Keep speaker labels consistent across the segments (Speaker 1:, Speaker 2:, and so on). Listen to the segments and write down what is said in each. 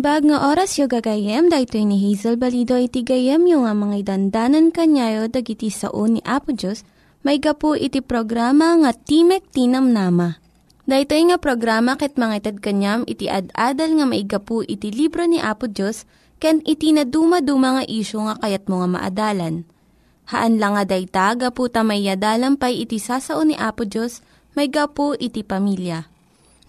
Speaker 1: Naimbag nga oras yung gagayem, dahito ni Hazel Balido iti gayem yung nga mga dandanan kanyayo dagiti sao ni Apo Diyos, may gapu iti programa nga Timek Tinam Nama. Dahito nga programa ket mga itad kanyam iti ad-adal nga may gapu iti libro ni Apo Diyos, ken iti na dumaduma nga isyo nga kayat mo nga maadalan. Haan lang nga dayta, gapu tamay pay iti sasao ni Apo Diyos, may gapu iti pamilya.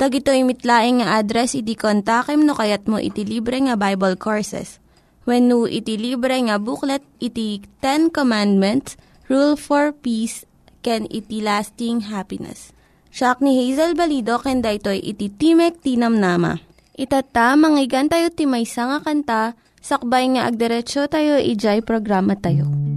Speaker 1: Tag ito mitlaing nga address iti kontakem no kayat mo iti libre nga Bible Courses. When no iti libre nga booklet iti Ten Commandments, Rule for Peace, can iti lasting happiness. Siya ni Hazel Balido ken daytoy iti Timek Tinam Nama. Itata manggigan tayo timaysa nga kanta sakbay nga agderetsyo tayo ijay programa tayo.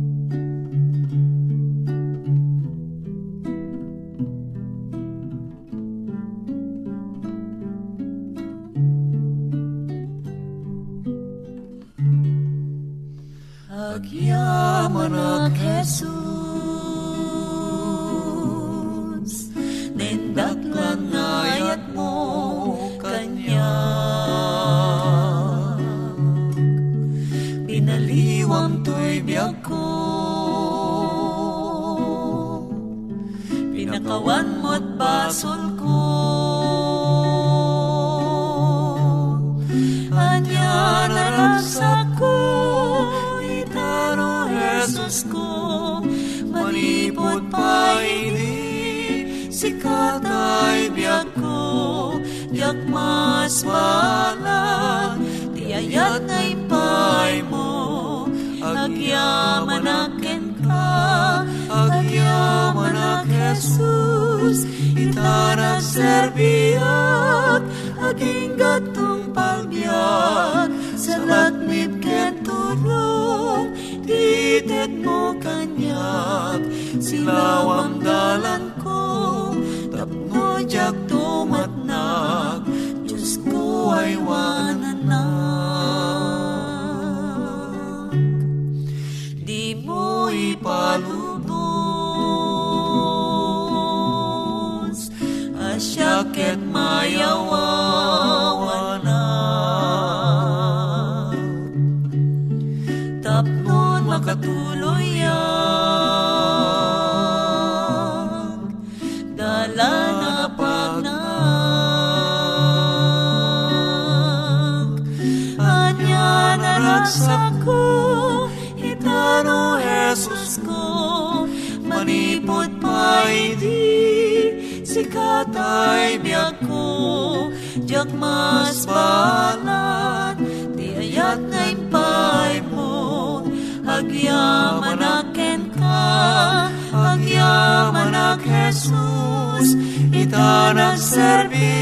Speaker 2: Agyaman ak Jesus, nindaklan ngayat mo kanya. Pinaliwang to'y biyag ko, pinakawan mo't basol ko. Anya naragsak ini, sikat ay biyag ko, yak mas balag, tiayat na ipay mo, agyaman akin ka, agyaman ak Jesus, itarag serbiak, aging gatong palbiak, sa lakmit ken tulong, titet mo kanyak, silawang dalan ko, tapno jak tumatnak, Diyos ko ay wananak. Di mo ipalubos, asyaket mayawawanak. Sikatay biyak ko, jak mas balat, ti ayat na impay mo, agyaman aken ka, agyaman ak Jesus, itanak serbiak,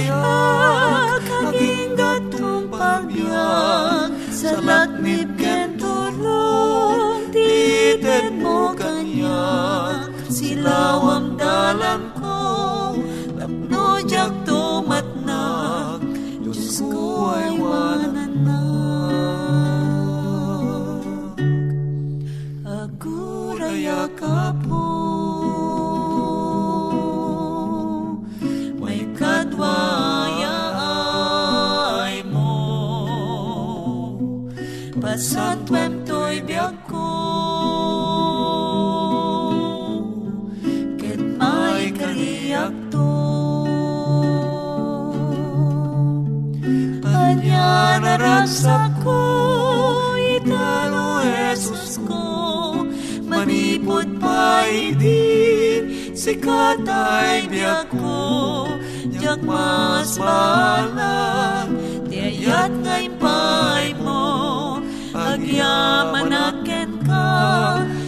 Speaker 2: Manipot pa idin Sikat ay biyak ko Jak mas balang Tiayat ngay pay mo Agyaman aken ka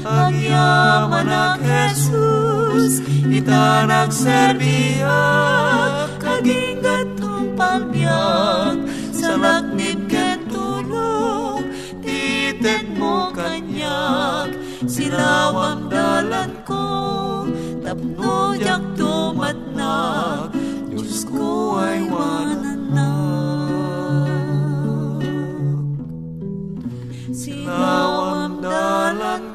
Speaker 2: Agyaman ak Jesus Ita nagserbiya Kaging gatong pagbiyak Sa laknit ken tulong Titek mo kanyak Silawang dalan ko. Tapno jak tumatnak Diyos ko ay wananak Silawang dalan ko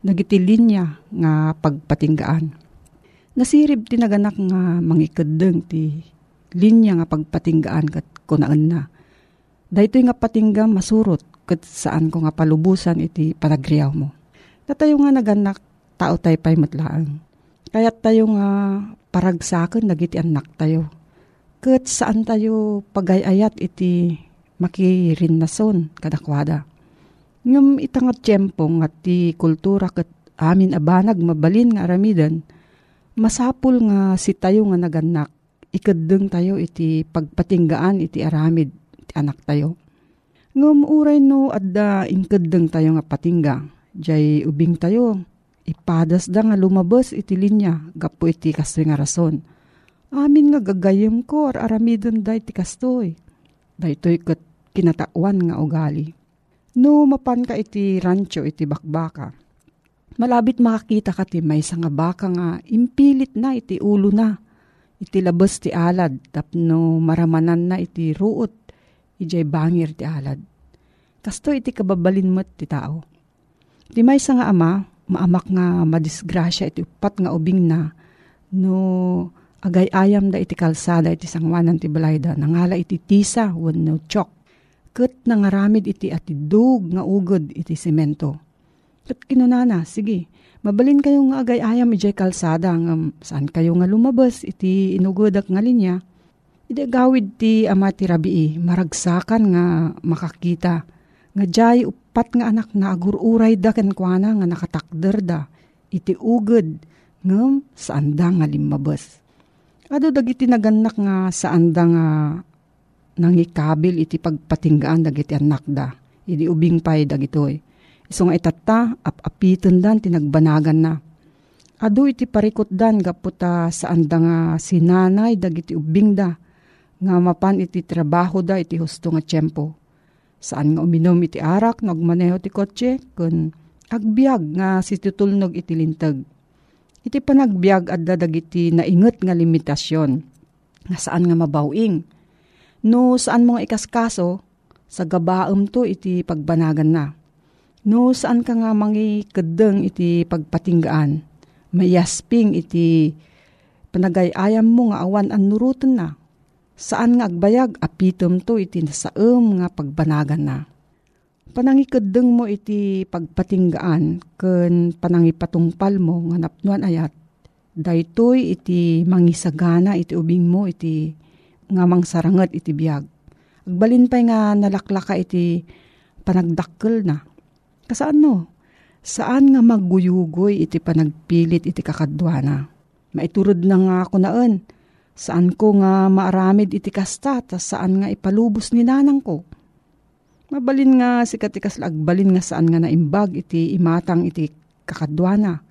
Speaker 3: nagiti linya nga pagpatinggaan. Nasirib ti naganak nga mangikadeng ti linya nga pagpatinggaan kat kunaan na. Dahito nga patingga masurot kat saan ko nga palubusan iti panagriyaw mo. Natayo nga naganak tao tayo pa'y matlaan. Kaya tayo nga paragsakan nagiti anak tayo. Kat saan tayo pagayayat iti makirin nason kadakwada. Ngam itangat tiyempo nga ti kultura kat amin abanag mabalin nga aramidan, masapul nga si tayo nga naganak, ikadeng tayo iti pagpatinggaan iti aramid iti anak tayo. Ngam uray no adda inkadeng tayo nga patingga, jay ubing tayo, ipadas da nga lumabas iti linya, gapo iti kastoy nga rason. Amin nga gagayem ko ar aramidon da iti kastoy. Daytoy kat kinatawan nga ugali. No mapan ka iti rancho iti bakbaka. Malabit makakita ka ti may nga baka nga impilit na iti ulo na. Iti labas ti alad tapno maramanan na iti ruot. Ijay bangir ti alad. Kasto iti kababalin mo't ti tao. Ti may nga ama, maamak nga madisgrasya iti upat nga ubing na no agay-ayam da iti kalsada iti sangwanan ti balayda nangala iti tisa wenno chok ket nangaramid iti ati dug nga ugod iti semento. Ket kinunana, sige, mabalin kayo nga agay-ayam ijay kalsada nga saan kayo nga lumabas iti inugodak nga linya. Iti gawid ti ama ti rabii, maragsakan nga makakita. Nga jay upat nga anak na agururay da ken kuana nga nakatakder da. Iti ugod ngem saan da nga limabas. Ado dagiti naganak nga saan da nga nangikabil iti pagpatinggaan dagiti anak da. Idi ubing pay dagitoy. Iso nga itata, ap-apiton dan, tinagbanagan na. Ado iti parikot dan, gaputa saan da nga sinanay, dagiti ubing da. Nga mapan iti trabaho da, iti husto nga tiyempo. Saan nga uminom iti arak, nagmaneho ti kotse, kun agbyag nga si tutulnog iti lintag. Iti panagbyag adda dagiti nainget nga limitasyon. Nga saan nga mabawing No saan mga ikaskaso, sa gabaam to iti pagbanagan na. No saan ka nga mangi kadeng iti pagpatinggaan, mayasping iti panagayayam mo nga awan ang nurutan na. Saan nga agbayag apitom to iti nasaem nga pagbanagan na. Panangikadeng mo iti pagpatinggaan ken panangipatungpal mo nga napnuan ayat. Daytoy iti mangisagana iti ubing mo iti nga mangsaranget iti biyag. Agbalin pa'y nga nalaklaka iti panagdakkel na. Kasaan no? Saan nga magguyugoy iti panagpilit iti kakadwana? Maiturod na nga ako naan. Saan ko nga maaramid iti kasta, tas saan nga ipalubos ni nanang ko? Mabalin nga si katikas agbalin nga saan nga naimbag iti imatang iti kakadwana.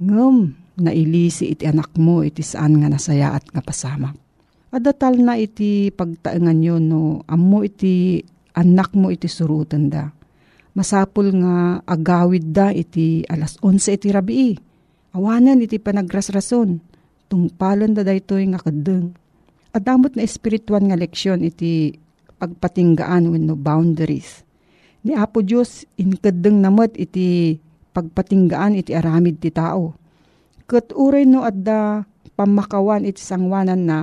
Speaker 3: Ngem, nailisi iti anak mo iti saan nga nasayaat nga pasamak. Adatal na iti pagtaengan yun no, ammo iti anak mo iti surutan da. Masapul nga agawid da iti alas 11 iti rabii. Awanan iti panagrasrason. Tungpalan da daytoy nga kadeng. Adamot na espirituan nga leksyon iti pagpatinggaan when no boundaries. Ni Apo Diyos, inkadeng namot iti pagpatinggaan iti aramid ti tao. Kat uray no adda pamakawan iti sangwanan na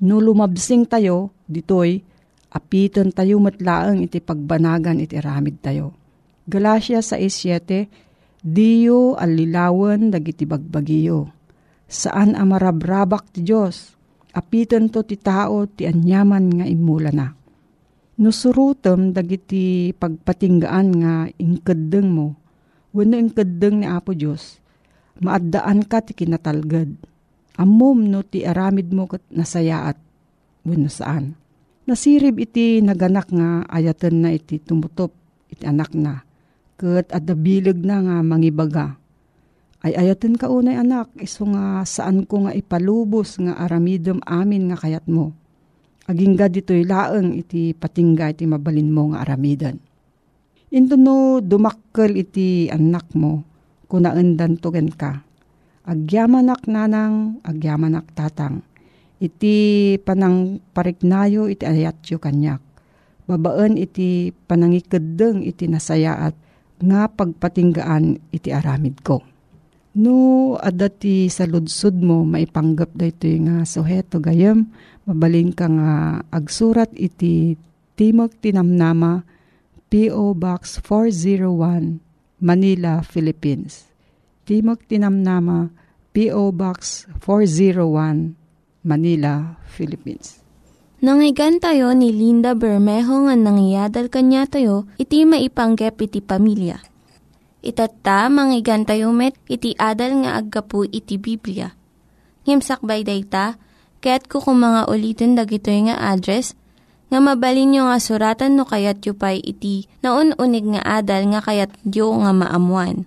Speaker 3: no lumabsing tayo, ditoy, apiton tayo matlaang iti pagbanagan iti aramid tayo. Galacia 6.7 Diyo alilawan dagiti bagbagiyo. Saan amarabrabak ti Diyos? Apiton to ti tao ti anyaman nga imula na. Nusurutom dagiti pagpatinggaan nga ingkadeng mo. Wano ingkadeng ni Apo Diyos, maaddaan ka ti kinatalgad. Amom no ti aramid mo kat nasayaat. Wano saan. Nasirib iti naganak nga ayatan na iti tumutop iti anak na. Kat adabilig na nga mangibaga. Ay ayatan ka unay anak, iso nga saan ko nga ipalubos nga aramidom amin nga kayat mo agingga dito'y laeng iti patingga iti mabalin mo nga aramidan. Ito no dumakkel iti anak mo, kunaendan tugen ka. Agyamanak nanang, agyamanak tatang. Iti panang pariknayo iti ayatyo kanyak. Babaan iti panangikadeng iti nasayaat nga pagpatinggaan iti aramid ko. No, adati sa ludsud mo, maipanggap da ito nga suheto gayam, mabaling ka nga agsurat iti Timog Tinamnama, P.O. Box 401, Manila, Philippines. Timog Tinamnama, P.O. Box 401, Manila, Philippines.
Speaker 1: Nangyigan tayo ni Linda Bermejo nga nangyadal kanya tayo, iti maipanggep iti pamilya. Itatta, manggigan tayo met, iti adal nga aggapu iti Biblia. Ngimsakbay dayta, kaya't kukumanga ulitin dagito nga address, nga mabalin nyo nga suratan no kayat yu pa'y iti na unig nga adal nga kayat yu nga maamuan.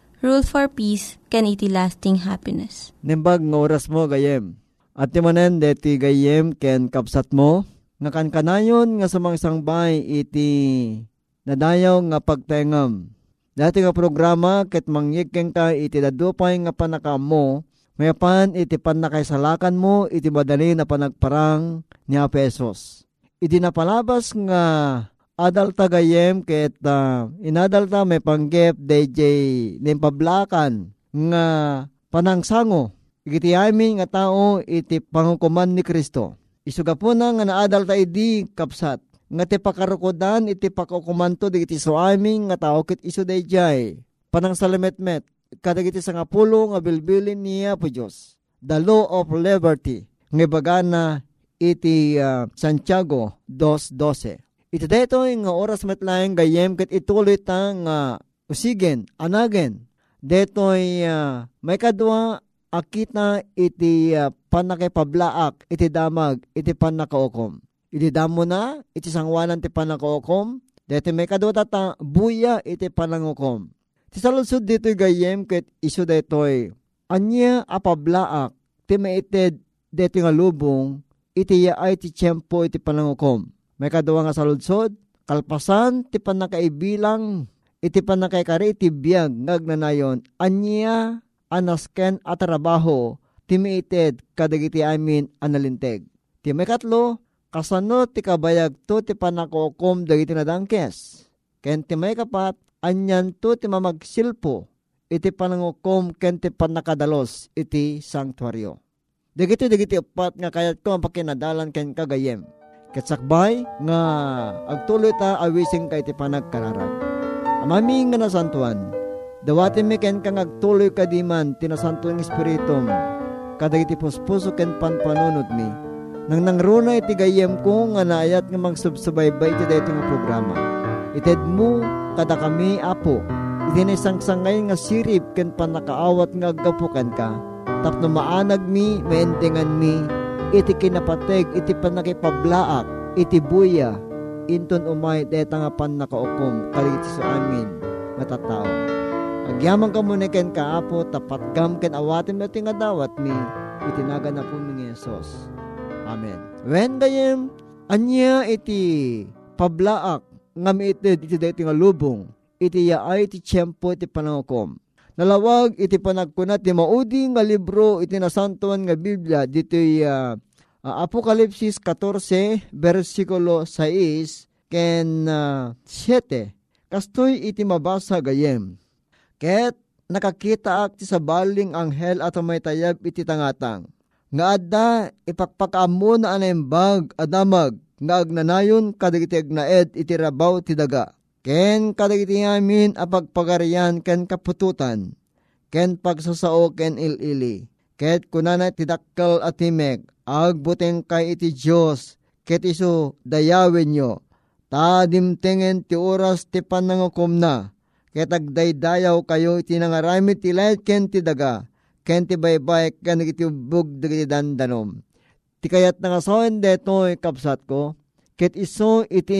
Speaker 1: Rule for Peace, can iti lasting happiness.
Speaker 4: Nimbag nga oras mo gayem. At manen deti gayem ken kapsat mo, nga kankanayon nga sumangsang bay iti nadayaw nga pagtengam. Dati nga programa ket mangyikeng ka iti dadupay nga panakam mo, mayapan iti panakaisalakan mo iti madali na panagparang ni Apesos. Iti napalabas nga adal tagayem ket uh, inadalta may panggep DJ nimpablakan nga panangsango. Iti amin nga tao iti pangukuman ni Kristo. Isuga po na nga naadal ta idi kapsat. Nga ti pakarukodan iti pakukumanto di iti so aming nga tao kit iso dayjay panang salametmet kadag iti sa nga nga bilbilin niya po Diyos. The law of liberty. Nga bagana iti uh, Santiago 2.12 iti dayto nga oras metlaeng gayem ket ituloy ta nga usigen anagen detoy uh, may kadwa akita iti uh, panakipablaak iti damag iti panakaukom iti damo na, iti sangwanan ti panakaukom, deti may kadota ta buya iti panangukom. Ti salusod dito gayem ket iso detoy, anya apablaak, ti maited deti nga lubong, iti yaay ti tiyempo iti panangukom. May kadawa nga saludsod, kalpasan ti panakaibilang, iti panakaikari iti biyag ngagnanayon, anya anasken at trabaho, ti maited kadagiti amin analinteg. Ti may katlo, kasano ti kabayag to ti panakokom dagiti nadangkes. Ken ti may kapat, anyan to ti mamagsilpo, iti panangukom ken ti panakadalos iti sanctuaryo. Dagiti dagiti upat nga kayat ko ang pakinadalan ken kagayem. Ketsakbay nga agtuloy ta awising kay ti panagkararag. Amami nga nasantuan, dawatin mi ken kang agtuloy kadiman tinasantuan ng espiritum, kadagiti puspuso ken panpanunod mi. Nang nangruna iti gayem ko nga naayat nga magsubsubaybay iti dayto nga programa. Ited mo kada kami apo iti nasangsangay nga sirip ken panakaawat nga agapukan ka. Tapno maanag mi, maentingan mi, iti kinapateg, iti panakipablaak, iti buya, inton umay deta nga pan nakaukom, kalit sa amin, nga tatao. Agyaman ka muna ken kaapo, tapat gam ken awatin iti nga dawat mi, itinaga na po ng Yesus. Amen. When gayem, anya iti pablaak, nga miitid iti deti nga lubong, iti yaay iti tiyempo iti panangukom. Nalawag iti panagkunat ti maudi nga libro iti nasantuan nga Biblia dito uh, uh, Apokalipsis 14 versikulo 6 ken uh, 7. Kastoy iti mabasa gayem. Ket nakakita ak ti sabaling anghel at may tayab iti tangatang. Nga adda ipakpakamo na anembag adamag nga agnanayon kadagiti agnaed iti rabaw ti daga ken kadagiti amin apagpagarian ken kapututan, ken pagsasao ken ilili, ket kunana tidakkel at timek, agbuteng kay iti Diyos, ket iso dayawin nyo, ta dimtengen ti oras ti panangukom na, ket agdaydayaw kayo iti nangaramit ti layt ken ti daga, ken ti baybay ken iti bug dagiti dandanom. Ti kayat nga soen detoy kapsat ko, ket iso iti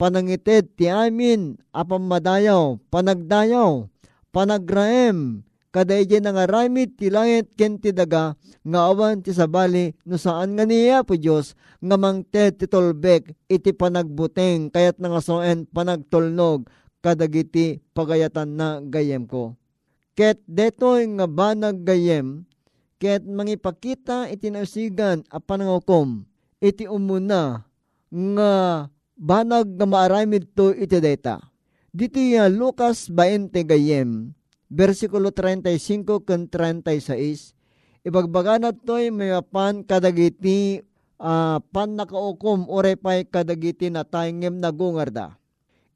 Speaker 4: intayo panangited ti amin apamadayaw, panagdayaw, panagraem, kadayje nga ramit ti langit ken ti daga nga awan ti sabali no saan nga niya po Diyos nga mangted ti tolbek iti panagbuteng kayat nga soen panagtulnog kadagiti pagayatan na gayem ko. Ket detoy nga banag gayem ket mangipakita iti nausigan a panangukom iti umuna nga banag nga maaramid to iti data. Dito ya Lucas 20 gayem, versikulo 35 ken 36, ibagbaganat to'y mayapan kadagiti uh, pan nakaukom orepay kadagiti na tayngem nagungarda.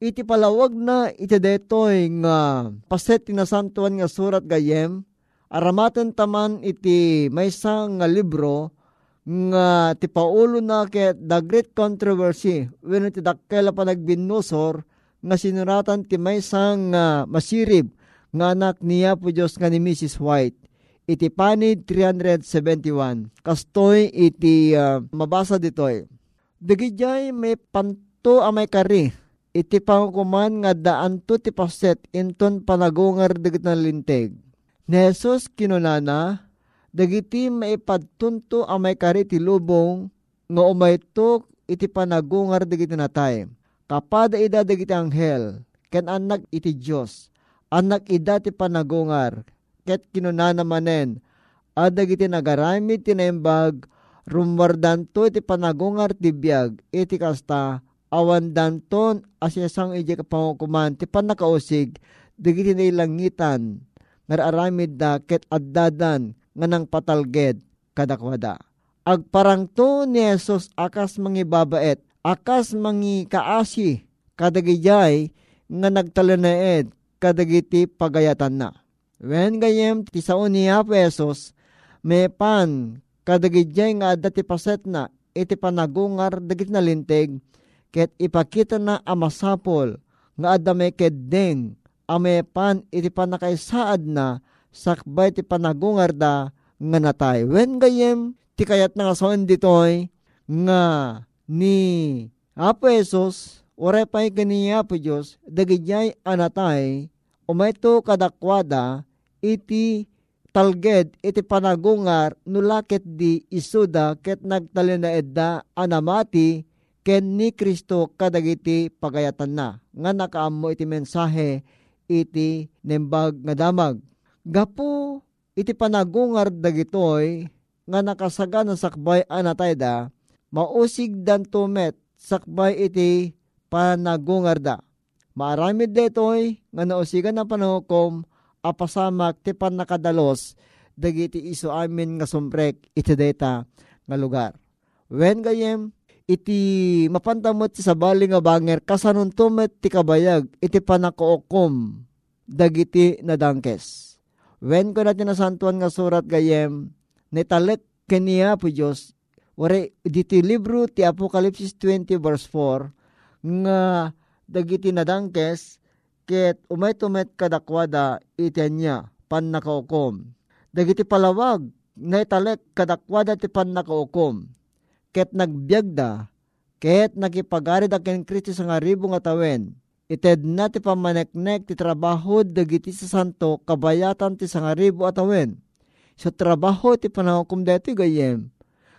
Speaker 4: Iti palawag na iti detoy nga paset tinasantuan nga surat gayem, aramaten taman iti maysa nga libro nga ti paulo na ket the great controversy when ti dakkel pa nagbinusor nga sinuratan ti maysang nga masirib nga anak niya po Diyos nga ni Mrs. White. Iti panid 371. Kastoy iti uh, mabasa ditoy. Digijay may panto amay kari. Iti pangkuman nga daan to ti paset inton panagungar digit na linteg. Ni Jesus kinunana dagiti maipadtunto ang may kari ti lubong nga umaytok iti panagungar dagiti natay. Kapada ida dagiti anghel, ken anak iti Dios anak ida ti panagungar, ket kinunana manen, adagiti nagaramid ti naimbag, rumwardanto iti panagungar ti biyag, iti kasta, awan danton asyasang iti kapangukuman, ti panakausig, dagiti nailangitan, nararamid da ket addadan, nga nang patalged kadakwada. Agparangto ni Jesus akas mangibabaet, akas mangi kaasi, kadagijay nga nagtalanaed, kadagiti pagayatan na. When gayem ti sao ni Jesus, may pan, kadagijay nga adda ti paset na, iti panagungar dagit na linteg, ket ipakita na amasapol, nga adda may keddeng, amepan iti panakaisaad na, sakbay ti panagungar da nga natay. When gayem ti kayat nga soen ditoy nga ni Apo Jesus orepay kaniya po Diyos dagijay anatay umayto kadakwada iti talged iti panagungar nulakit di isuda ket nagtalina edda anamati ken ni Kristo kadagiti pagayatan na nga nakaammo iti mensahe iti nembag nga damag Gapo iti panagungar dagitoy nga nakasaga na sakbay anatay da, mausig dan tumet sakbay iti panagungar da. Maaramid detoy nga nausigan na panukom apasamak ti pan nakadalos dagiti iso amin nga sumprek iti data nga lugar. When gayem iti mapantamot ti sabali nga banger kasanon tumet ti kabayag iti panakookom dagiti nadangkes. When ko natin nasantuan nga surat gayem nitalek kaniya po Diyos wari diti libro ti Apokalipsis 20 verse 4 nga dagiti nadangkes ket umay tumet kadakwada itian niya pan nakaukom. Dagiti palawag na italek kadakwada ti pan nakaukom. Ket nagbyagda ket nakipagarid aken Kristo sa nga ribo nga tawen. Ited na ti pamaneknek ti trabaho dagiti sa santo kabayatan ti sa nga ribo atawen. So trabaho ti panangukom deti gayem.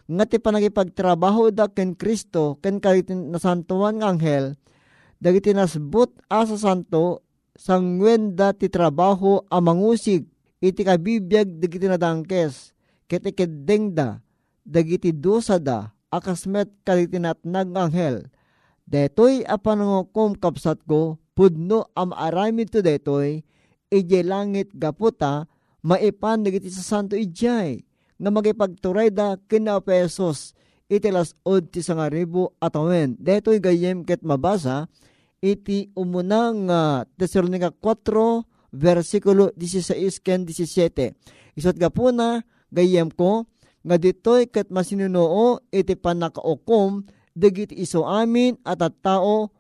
Speaker 4: Nga ti panagipagtrabaho da ken Kristo ken kalitin nasantuan nga anghel dagiti nasbut asa santo sangwenda ti trabaho a mangusig iti kabibiyag dagiti nadangkes ket ikedengda dagiti dosa da akasmet kaliti natnag nga anghel detoy a panangukom kapsat ko pudno am aramid to detoy ije langit gaputa maipan dagiti sa santo ijay nga magipagturay da kina pesos iti lasod ti sangaribo atawen detoy gayem ket mabasa iti umunang uh, Tesalonica 4 versikulo 16 ken 17. Isot ga po na gayem ko nga ditoy ket masinunoo iti panakaukom dagiti iso amin at at tao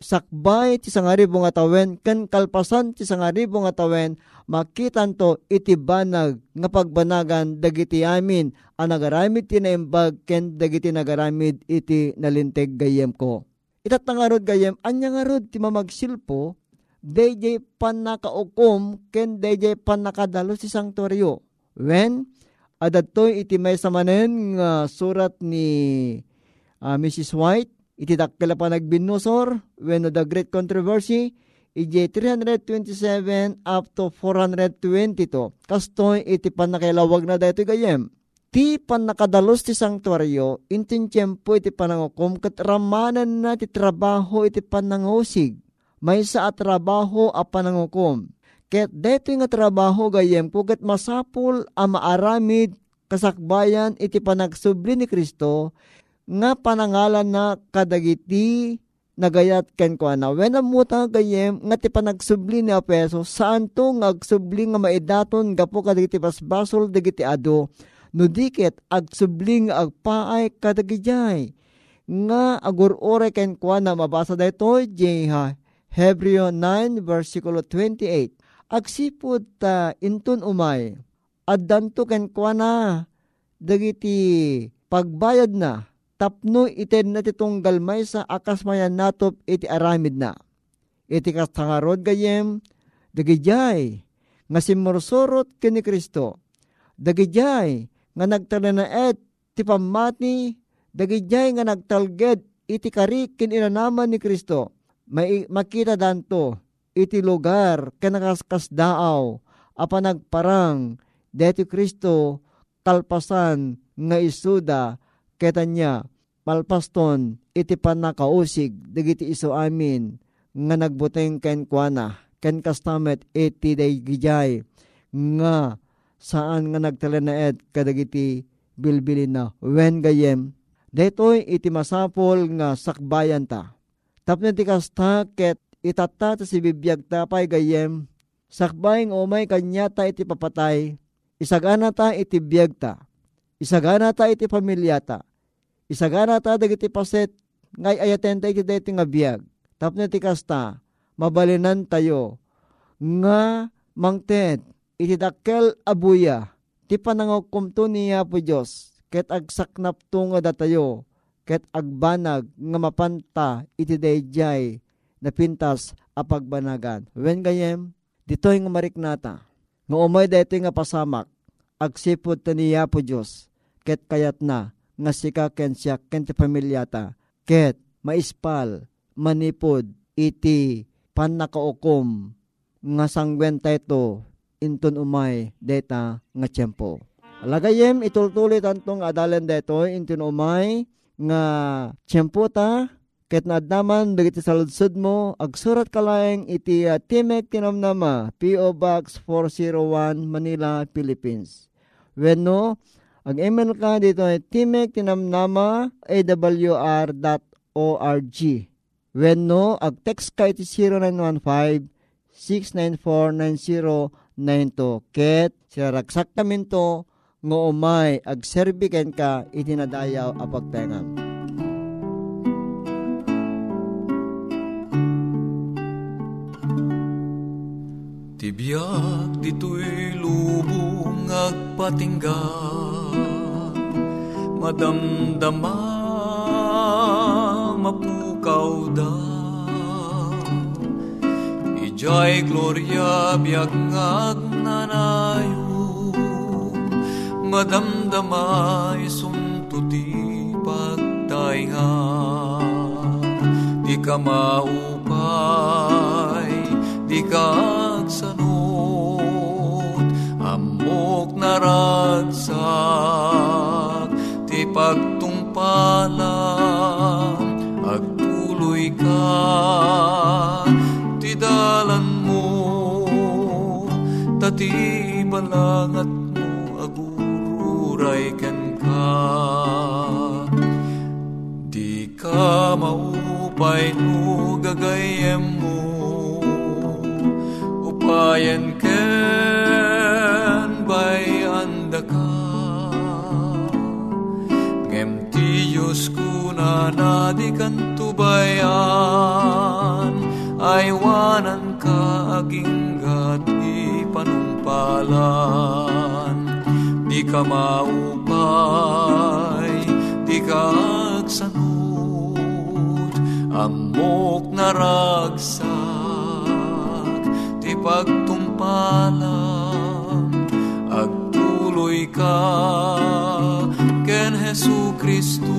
Speaker 4: sakbay ti sangaribo nga tawen ken kalpasan ti sangaribo nga tawen makitan to iti banag nga pagbanagan dagiti amin ang nagaramid ti naimbag ken dagiti nagaramid iti nalinteg gayem ko. Itat nga rod gayem, anya nga rod ti mamagsilpo, DJ pan nakaukom, ken DJ pan nakadalo si sanktuaryo. When, adatoy iti may samanen nga surat ni uh, Mrs. White, iti dakkel pa nagbinusor, when the great controversy, ije 327 up to 422. Kastoy iti pan nakilawag na dito gayem ti pan nakadalos ti sanktuaryo, intin tiyempo iti panangukom, kat ramanan na ti trabaho iti panangusig. May sa trabaho a panangukom. Ket deto nga trabaho gayem ko kat masapul a maaramid kasakbayan iti panagsubli ni Kristo nga panangalan na kadagiti nagayat ken ko na. When amuta gayem nga ti panagsubli ni Apeso saan to nga agsubli nga maidaton gapo kadagiti basbasol dagiti ado. No dikit agsubling agpaay kadagijay nga agurore ken kwa na mabasa dayto jeha Hebreo 9 versikulo 28 agsipud ta intun umay addanto ken kwa na dagiti pagbayad na tapno iten na titunggal may sa akas mayan natop iti aramid na iti kastangarod gayem dagijay nga simursurot kini Kristo dagijay nga nagtalanaet ti pamati dagijay nga nagtalged iti kari kin inanaman ni Kristo. May makita danto iti lugar kanakaskas daaw apa nagparang deti Kristo kalpasan nga isuda ketanya malpaston iti panakausig dagiti iso amin nga nagbuteng ken kuana ken kastamet iti daygijay nga saan nga nagtalanaed kadagiti bilbilin na wen gayem detoy iti masapol nga sakbayan ta. Tapno ti kasta ket itata ta si bibiyag tapay gayem sakbayng umay kanya ta iti papatay isagana ta iti biyag ta isagana ta iti pamilya ta isagana ta dagiti paset ngay ayaten ta iti nga biyag. Tapno ti kasta mabalinan tayo. Nga mangted iti dakkel abuya, ti panangokumto niya po Diyos, ket agsaknap nga datayo, ket agbanag nga mapanta iti dayjay na pintas a pagbanagan. Wen gayem, ditoy nga mariknata, nga umay dito nga pasamak, agsipod ta niya po Diyos, ket kayat na, nga sika ken siya ken ti ket maispal, manipod, iti panakaukom, nga sangwenta ito, inton umay deta nga tiyempo. Alagayem itultulit antong adalan deto inton umay nga tiyempo ta Ket naadnaman dagiti saludsod mo, agsurat ka laeng iti uh, Timek Tinamnama, P.O. Box 401, Manila, Philippines. Wenno, ang email ka dito ay Timek Tinamnama, awr.org. Wenno, ag text ka iti 0915 6949092. Ket, siraksak namin to, nga umay, ag serbiken ka, itinadayaw apagtengam.
Speaker 2: Tibyak dito'y lubong agpatingga Madamdama mapukaw da Ijay gloria biag ngag nanayo. Madamdama isuntuti pagtainga. Di ka maupay, di ka agsanot, amok naragsak, ti pagtungpalan, agtuloy ka, ti dalan mo, tati balangat mo, agururay ken ka. Di ka maupay no gagayem mo, upayan nadi kan tubayan, aywanan ka aging gati panumpalan. Di ka maupay, di ka agsanod, amok naragsak, ti pagtumpalan, agtuloy ka, ken Hesu Kristo,